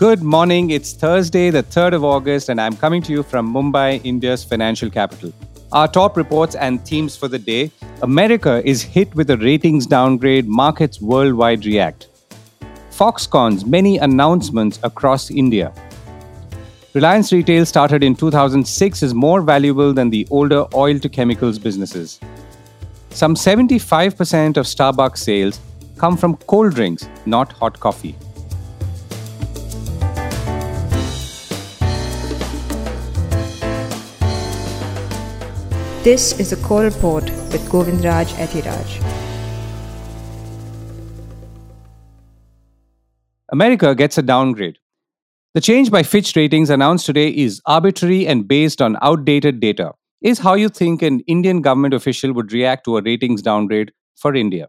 Good morning. It's Thursday, the 3rd of August, and I'm coming to you from Mumbai, India's financial capital. Our top reports and themes for the day America is hit with a ratings downgrade, markets worldwide react. Foxconn's many announcements across India. Reliance Retail started in 2006 is more valuable than the older oil to chemicals businesses. Some 75% of Starbucks sales come from cold drinks, not hot coffee. This is a core report with Govindraj Ethiraj. America gets a downgrade. The change by Fitch Ratings announced today is arbitrary and based on outdated data. Is how you think an Indian government official would react to a ratings downgrade for India.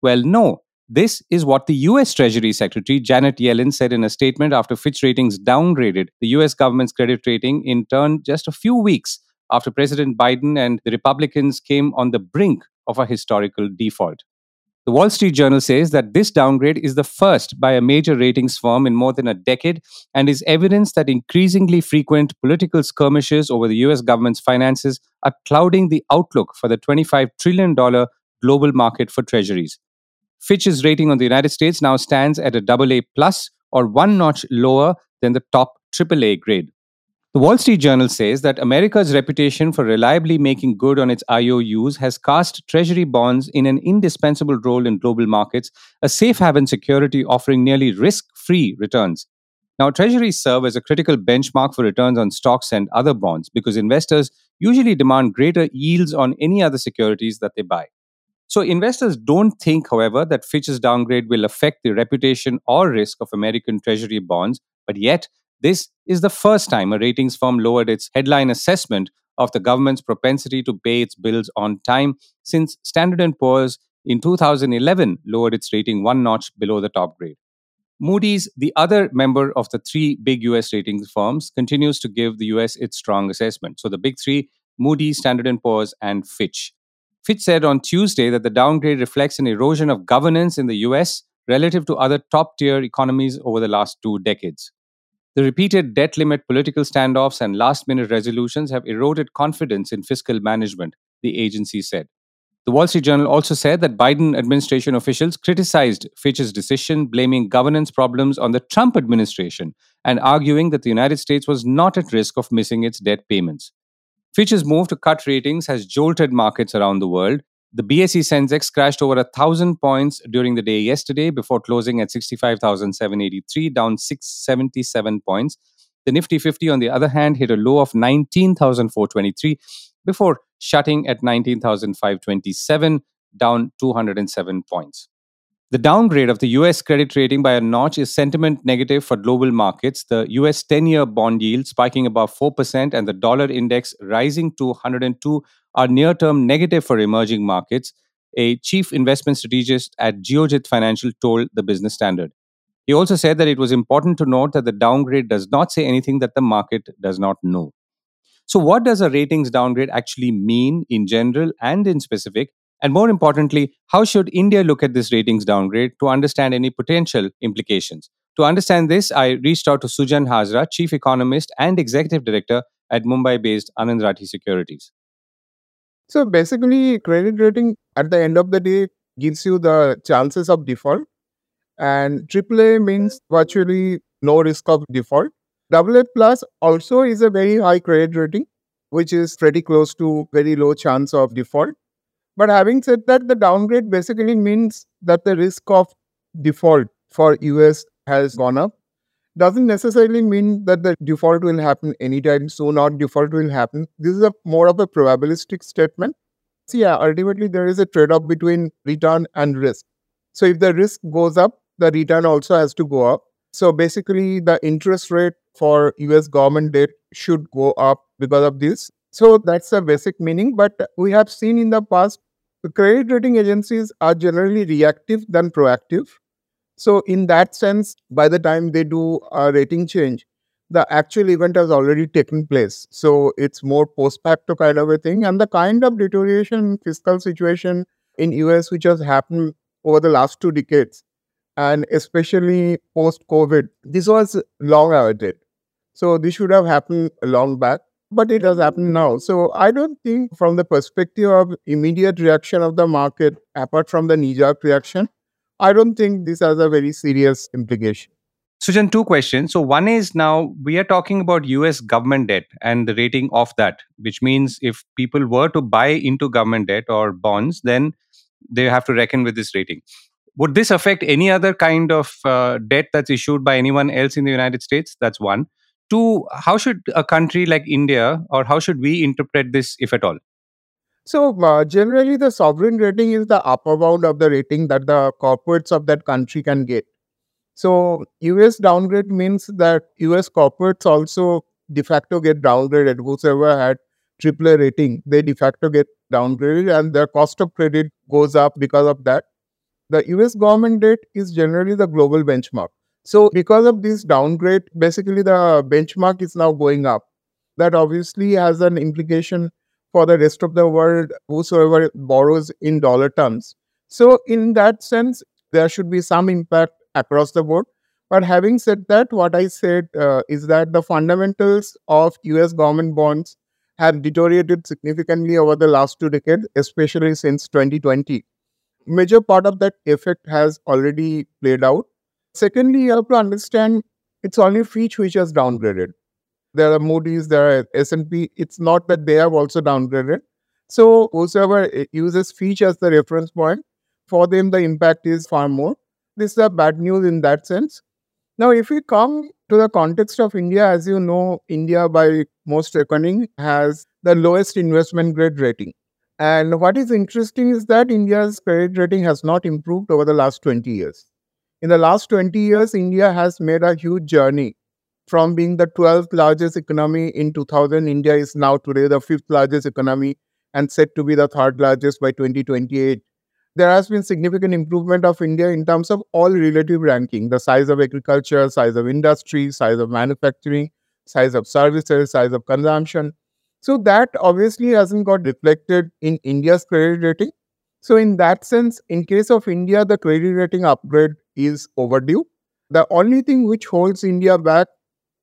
Well, no. This is what the US Treasury Secretary Janet Yellen said in a statement after Fitch Ratings downgraded the US government's credit rating in turn just a few weeks after President Biden and the Republicans came on the brink of a historical default. The Wall Street Journal says that this downgrade is the first by a major ratings firm in more than a decade and is evidence that increasingly frequent political skirmishes over the US government's finances are clouding the outlook for the $25 trillion global market for treasuries. Fitch's rating on the United States now stands at a AA plus or one notch lower than the top AAA grade. The Wall Street Journal says that America's reputation for reliably making good on its IOUs has cast Treasury bonds in an indispensable role in global markets, a safe haven security offering nearly risk free returns. Now, Treasuries serve as a critical benchmark for returns on stocks and other bonds because investors usually demand greater yields on any other securities that they buy. So, investors don't think, however, that Fitch's downgrade will affect the reputation or risk of American Treasury bonds, but yet this is the first time a ratings firm lowered its headline assessment of the government's propensity to pay its bills on time since Standard & Poor's in 2011 lowered its rating one notch below the top grade. Moody's, the other member of the three big US ratings firms, continues to give the US its strong assessment. So the big three, Moody's, Standard & Poor's, and Fitch. Fitch said on Tuesday that the downgrade reflects an erosion of governance in the US relative to other top tier economies over the last two decades. The repeated debt limit political standoffs and last minute resolutions have eroded confidence in fiscal management, the agency said. The Wall Street Journal also said that Biden administration officials criticized Fitch's decision, blaming governance problems on the Trump administration and arguing that the United States was not at risk of missing its debt payments. Fitch's move to cut ratings has jolted markets around the world, the BSE Sensex crashed over a thousand points during the day yesterday before closing at 65,783, down 677 points. The Nifty 50, on the other hand, hit a low of 19,423 before shutting at 19,527, down 207 points. The downgrade of the US credit rating by a notch is sentiment negative for global markets. The US 10 year bond yield spiking above 4% and the dollar index rising to 102 are near term negative for emerging markets, a chief investment strategist at Geojit Financial told the Business Standard. He also said that it was important to note that the downgrade does not say anything that the market does not know. So, what does a ratings downgrade actually mean in general and in specific? And more importantly, how should India look at this ratings downgrade to understand any potential implications? To understand this, I reached out to Sujan Hajra, Chief Economist and Executive Director at Mumbai based Anand Rathi Securities. So basically, credit rating at the end of the day gives you the chances of default, and AAA means virtually no risk of default. AA plus also is a very high credit rating, which is pretty close to very low chance of default. But having said that, the downgrade basically means that the risk of default for US has gone up doesn't necessarily mean that the default will happen anytime soon or default will happen. This is a more of a probabilistic statement. So yeah, ultimately there is a trade-off between return and risk. So if the risk goes up, the return also has to go up. So basically the interest rate for US government debt should go up because of this. So that's the basic meaning. But we have seen in the past, the credit rating agencies are generally reactive than proactive. So, in that sense, by the time they do a rating change, the actual event has already taken place. So, it's more post facto kind of a thing. And the kind of deterioration in fiscal situation in US which has happened over the last two decades and especially post COVID, this was long awaited. So this should have happened long back, but it has happened now. So I don't think, from the perspective of immediate reaction of the market, apart from the knee-jerk reaction, I don't think this has a very serious implication. Sujan, two questions. So, one is now we are talking about US government debt and the rating of that, which means if people were to buy into government debt or bonds, then they have to reckon with this rating. Would this affect any other kind of uh, debt that's issued by anyone else in the United States? That's one. Two, how should a country like India or how should we interpret this, if at all? So, uh, generally, the sovereign rating is the upper bound of the rating that the corporates of that country can get. So US downgrade means that US corporates also de facto get downgraded. Whoever had AAA rating, they de facto get downgraded and their cost of credit goes up because of that. The US government debt is generally the global benchmark. So because of this downgrade, basically the benchmark is now going up. That obviously has an implication for the rest of the world, whosoever borrows in dollar terms. So in that sense, there should be some impact across the board. But having said that, what I said uh, is that the fundamentals of US government bonds have deteriorated significantly over the last two decades, especially since 2020. Major part of that effect has already played out. Secondly, you have to understand it's only Fitch which has downgraded. There are Moody's, there are S&P. It's not that they have also downgraded. So whoever uh, uses Fitch as the reference point, for them the impact is far more this is a bad news in that sense. Now, if we come to the context of India, as you know, India by most reckoning has the lowest investment grade rating. And what is interesting is that India's credit rating has not improved over the last 20 years. In the last 20 years, India has made a huge journey from being the 12th largest economy in 2000. India is now today the fifth largest economy and set to be the third largest by 2028 there has been significant improvement of India in terms of all relative ranking, the size of agriculture, size of industry, size of manufacturing, size of services, size of consumption. So that obviously hasn't got reflected in India's credit rating. So in that sense, in case of India, the credit rating upgrade is overdue. The only thing which holds India back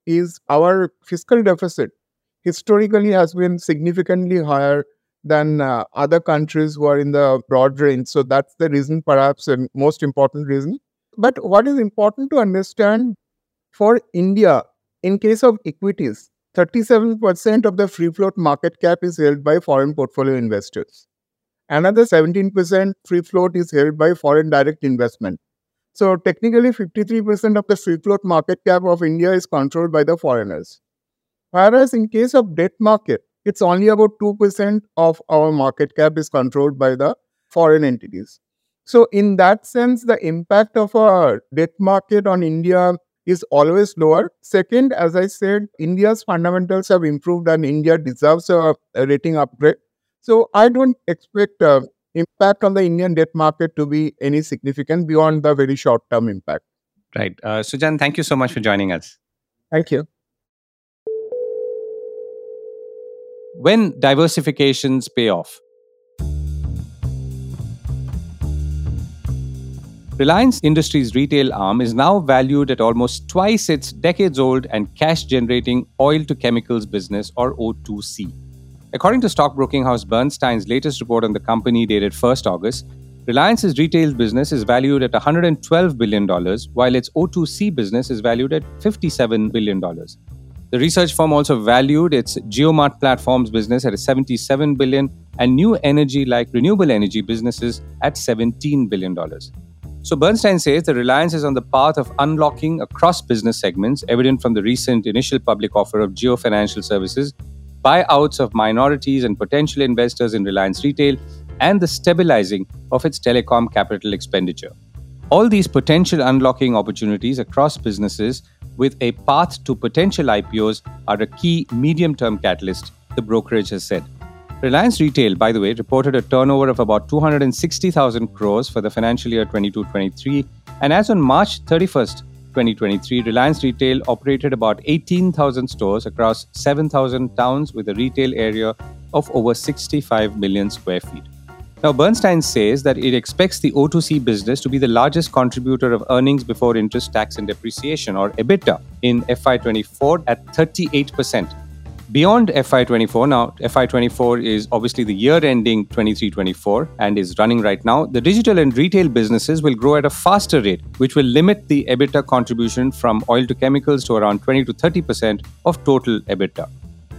is our fiscal deficit. Historically has been significantly higher than uh, other countries who are in the broad range. So that's the reason, perhaps, and most important reason. But what is important to understand for India, in case of equities, 37% of the free float market cap is held by foreign portfolio investors. Another 17% free float is held by foreign direct investment. So technically, 53% of the free float market cap of India is controlled by the foreigners. Whereas in case of debt market, it's only about 2% of our market cap is controlled by the foreign entities. So, in that sense, the impact of a debt market on India is always lower. Second, as I said, India's fundamentals have improved and India deserves a, rating upgrade. So, I don't expect uh, impact on the Indian debt market to be any significant beyond the very short term impact. Right. Uh, Sujan, thank you so much for joining us. Thank you. when diversifications pay off. Reliance Industries' retail arm is now valued at almost twice its decades old and cash generating oil to chemicals business, or O2C. According to stockbroking house Bernstein's latest report on the company dated 1st August, Reliance's retail business is valued at $112 billion, while its O2C business is valued at $57 billion. The research firm also valued its JioMart platforms business at 77 billion and new energy like renewable energy businesses at 17 billion dollars. So Bernstein says the Reliance is on the path of unlocking across business segments, evident from the recent initial public offer of Jio Financial Services, buyouts of minorities and potential investors in Reliance Retail, and the stabilizing of its telecom capital expenditure. All these potential unlocking opportunities across businesses with a path to potential IPOs are a key medium term catalyst, the brokerage has said. Reliance Retail, by the way, reported a turnover of about 260,000 crores for the financial year 22 23. And as on March 31st, 2023, Reliance Retail operated about 18,000 stores across 7,000 towns with a retail area of over 65 million square feet. Now, Bernstein says that it expects the O2C business to be the largest contributor of earnings before interest, tax, and depreciation, or EBITDA, in FY24 at 38%. Beyond FY24, now FY24 is obviously the year ending 23 24 and is running right now. The digital and retail businesses will grow at a faster rate, which will limit the EBITDA contribution from oil to chemicals to around 20 to 30% of total EBITDA.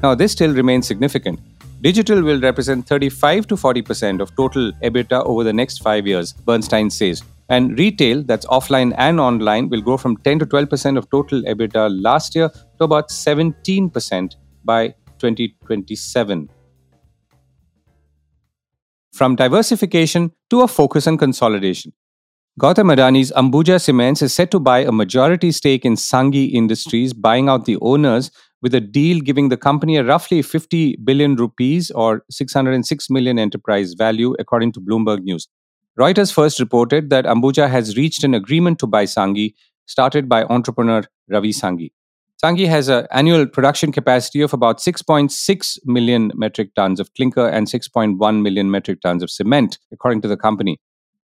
Now, this still remains significant. Digital will represent 35 to 40% of total EBITDA over the next five years, Bernstein says. And retail, that's offline and online, will grow from 10 to 12% of total EBITDA last year to about 17% by 2027. From diversification to a focus on consolidation. Gautam Adani's Ambuja Cements is set to buy a majority stake in Sanghi Industries, buying out the owners with a deal giving the company a roughly 50 billion rupees or 606 million enterprise value, according to Bloomberg News. Reuters first reported that Ambuja has reached an agreement to buy Sanghi, started by entrepreneur Ravi Sanghi. Sanghi has an annual production capacity of about 6.6 million metric tons of clinker and 6.1 million metric tons of cement, according to the company.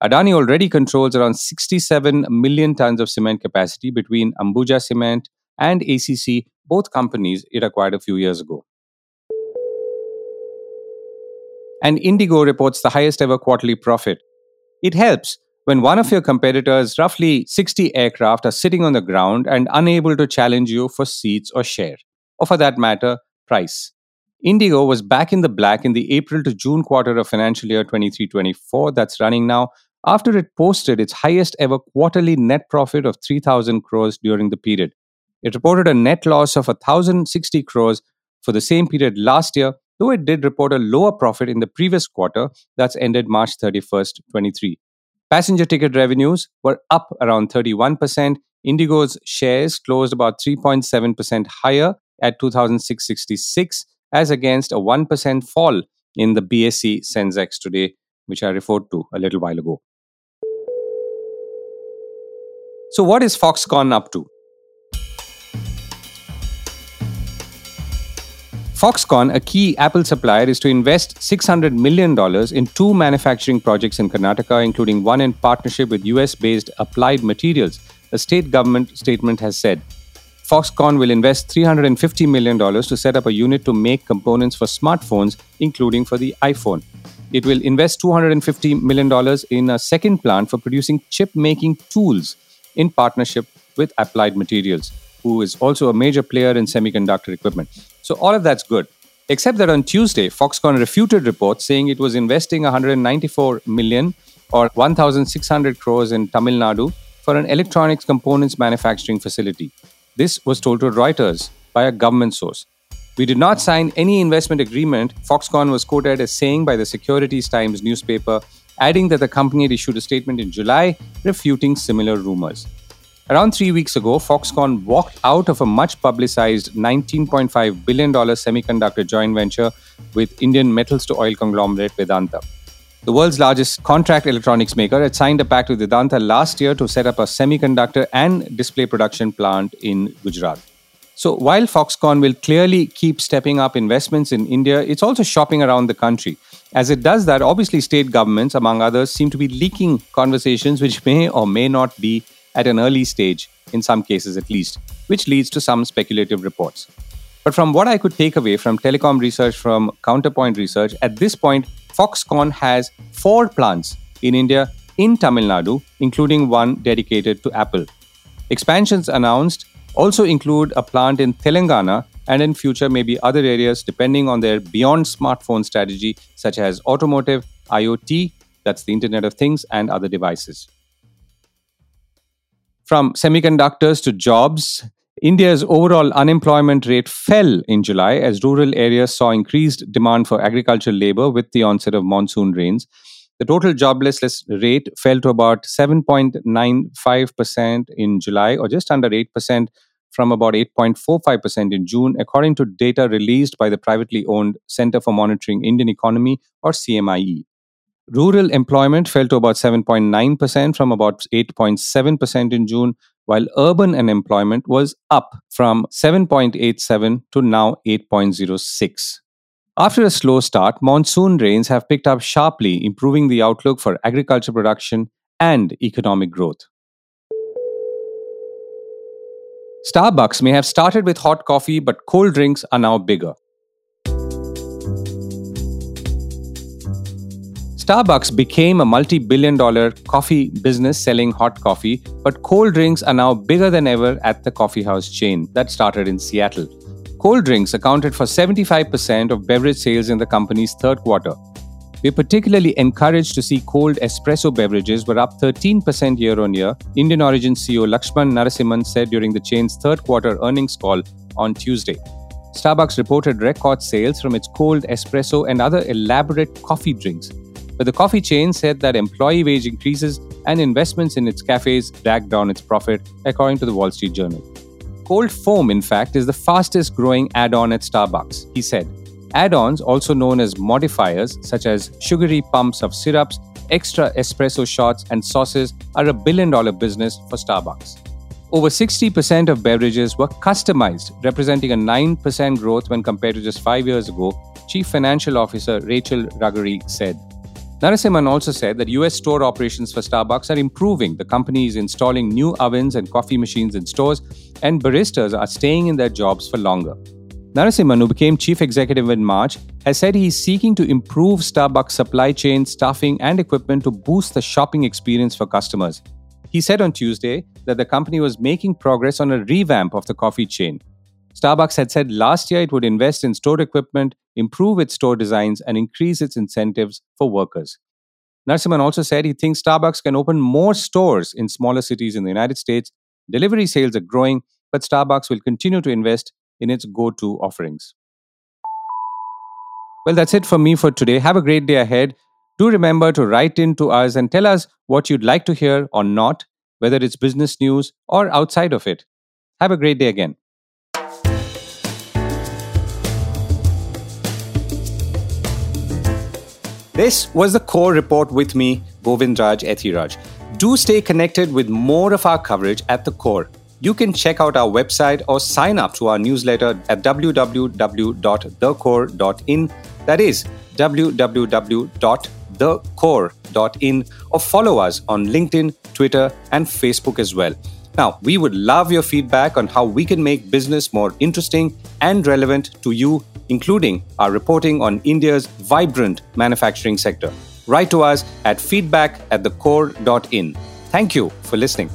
Adani already controls around 67 million tons of cement capacity between Ambuja Cement and ACC, both companies it acquired a few years ago. And Indigo reports the highest ever quarterly profit. It helps when one of your competitors, roughly 60 aircraft, are sitting on the ground and unable to challenge you for seats or share, or for that matter, price. Indigo was back in the black in the April to June quarter of financial year 23 24, that's running now, after it posted its highest ever quarterly net profit of 3,000 crores during the period. It reported a net loss of 1,060 crores for the same period last year, though it did report a lower profit in the previous quarter, that's ended March 31st, 23. Passenger ticket revenues were up around 31%. Indigo's shares closed about 3.7% higher at 2,666, as against a 1% fall in the BSE Sensex today, which I referred to a little while ago. So, what is Foxconn up to? Foxconn, a key Apple supplier, is to invest $600 million in two manufacturing projects in Karnataka, including one in partnership with US based Applied Materials, a state government statement has said. Foxconn will invest $350 million to set up a unit to make components for smartphones, including for the iPhone. It will invest $250 million in a second plant for producing chip making tools in partnership with Applied Materials, who is also a major player in semiconductor equipment. So all of that's good. Except that on Tuesday, Foxconn refuted reports saying it was investing 194 million or 1,600 crores in Tamil Nadu for an electronics components manufacturing facility. This was told to Reuters by a government source. We did not sign any investment agreement, Foxconn was quoted as saying by the Securities Times newspaper, adding that the company had issued a statement in July refuting similar rumors. Around three weeks ago, Foxconn walked out of a much publicized $19.5 billion semiconductor joint venture with Indian metals to oil conglomerate Vedanta. The world's largest contract electronics maker had signed a pact with Vedanta last year to set up a semiconductor and display production plant in Gujarat. So while Foxconn will clearly keep stepping up investments in India, it's also shopping around the country. As it does that, obviously state governments, among others, seem to be leaking conversations which may or may not be at an early stage, in some cases at least, which leads to some speculative reports. But from what I could take away from telecom research from Counterpoint Research, at this point, Foxconn has four plants in India in Tamil Nadu, including one dedicated to Apple. Expansions announced also include a plant in Telangana and in future maybe other areas depending on their beyond smartphone strategy such as automotive, IoT, that's the Internet of Things, and other devices. From semiconductors to jobs, India's overall unemployment rate fell in July as rural areas saw increased demand for agricultural labor with the onset of monsoon rains. The total jobless rate fell to about 7.95% in July, or just under 8%, from about 8.45% in June, according to data released by the privately owned Center for Monitoring Indian Economy, or CMIE. Rural employment fell to about 7.9% from about 8.7% in June, while urban unemployment was up from 7.87 to now 8.06. After a slow start, monsoon rains have picked up sharply, improving the outlook for agriculture production and economic growth. Starbucks may have started with hot coffee, but cold drinks are now bigger. Starbucks became a multi billion dollar coffee business selling hot coffee, but cold drinks are now bigger than ever at the coffee house chain that started in Seattle. Cold drinks accounted for 75% of beverage sales in the company's third quarter. We're particularly encouraged to see cold espresso beverages were up 13% year on year, Indian origin CEO Laxman Narasimhan said during the chain's third quarter earnings call on Tuesday. Starbucks reported record sales from its cold espresso and other elaborate coffee drinks, but the coffee chain said that employee wage increases and investments in its cafes dragged down its profit, according to the Wall Street Journal. Cold foam, in fact, is the fastest growing add on at Starbucks, he said. Add ons, also known as modifiers, such as sugary pumps of syrups, extra espresso shots, and sauces, are a billion dollar business for Starbucks. Over 60% of beverages were customized, representing a 9% growth when compared to just five years ago, Chief Financial Officer Rachel Ruggeri said. Narasimhan also said that US store operations for Starbucks are improving. The company is installing new ovens and coffee machines in stores, and baristas are staying in their jobs for longer. Narasimhan, who became chief executive in March, has said he is seeking to improve Starbucks supply chain, staffing, and equipment to boost the shopping experience for customers. He said on Tuesday that the company was making progress on a revamp of the coffee chain. Starbucks had said last year it would invest in store equipment, improve its store designs, and increase its incentives for workers. Narasimhan also said he thinks Starbucks can open more stores in smaller cities in the United States. Delivery sales are growing, but Starbucks will continue to invest in its go to offerings. Well, that's it for me for today. Have a great day ahead. Do remember to write in to us and tell us what you'd like to hear or not, whether it's business news or outside of it. Have a great day again. This was the core report with me, Govindraj Ethiraj. Do stay connected with more of our coverage at the core. You can check out our website or sign up to our newsletter at www.thecore.in. That is www.thecore.in or follow us on LinkedIn, Twitter, and Facebook as well. Now, we would love your feedback on how we can make business more interesting and relevant to you including our reporting on India's vibrant manufacturing sector. Write to us at feedback at thecore.in. Thank you for listening.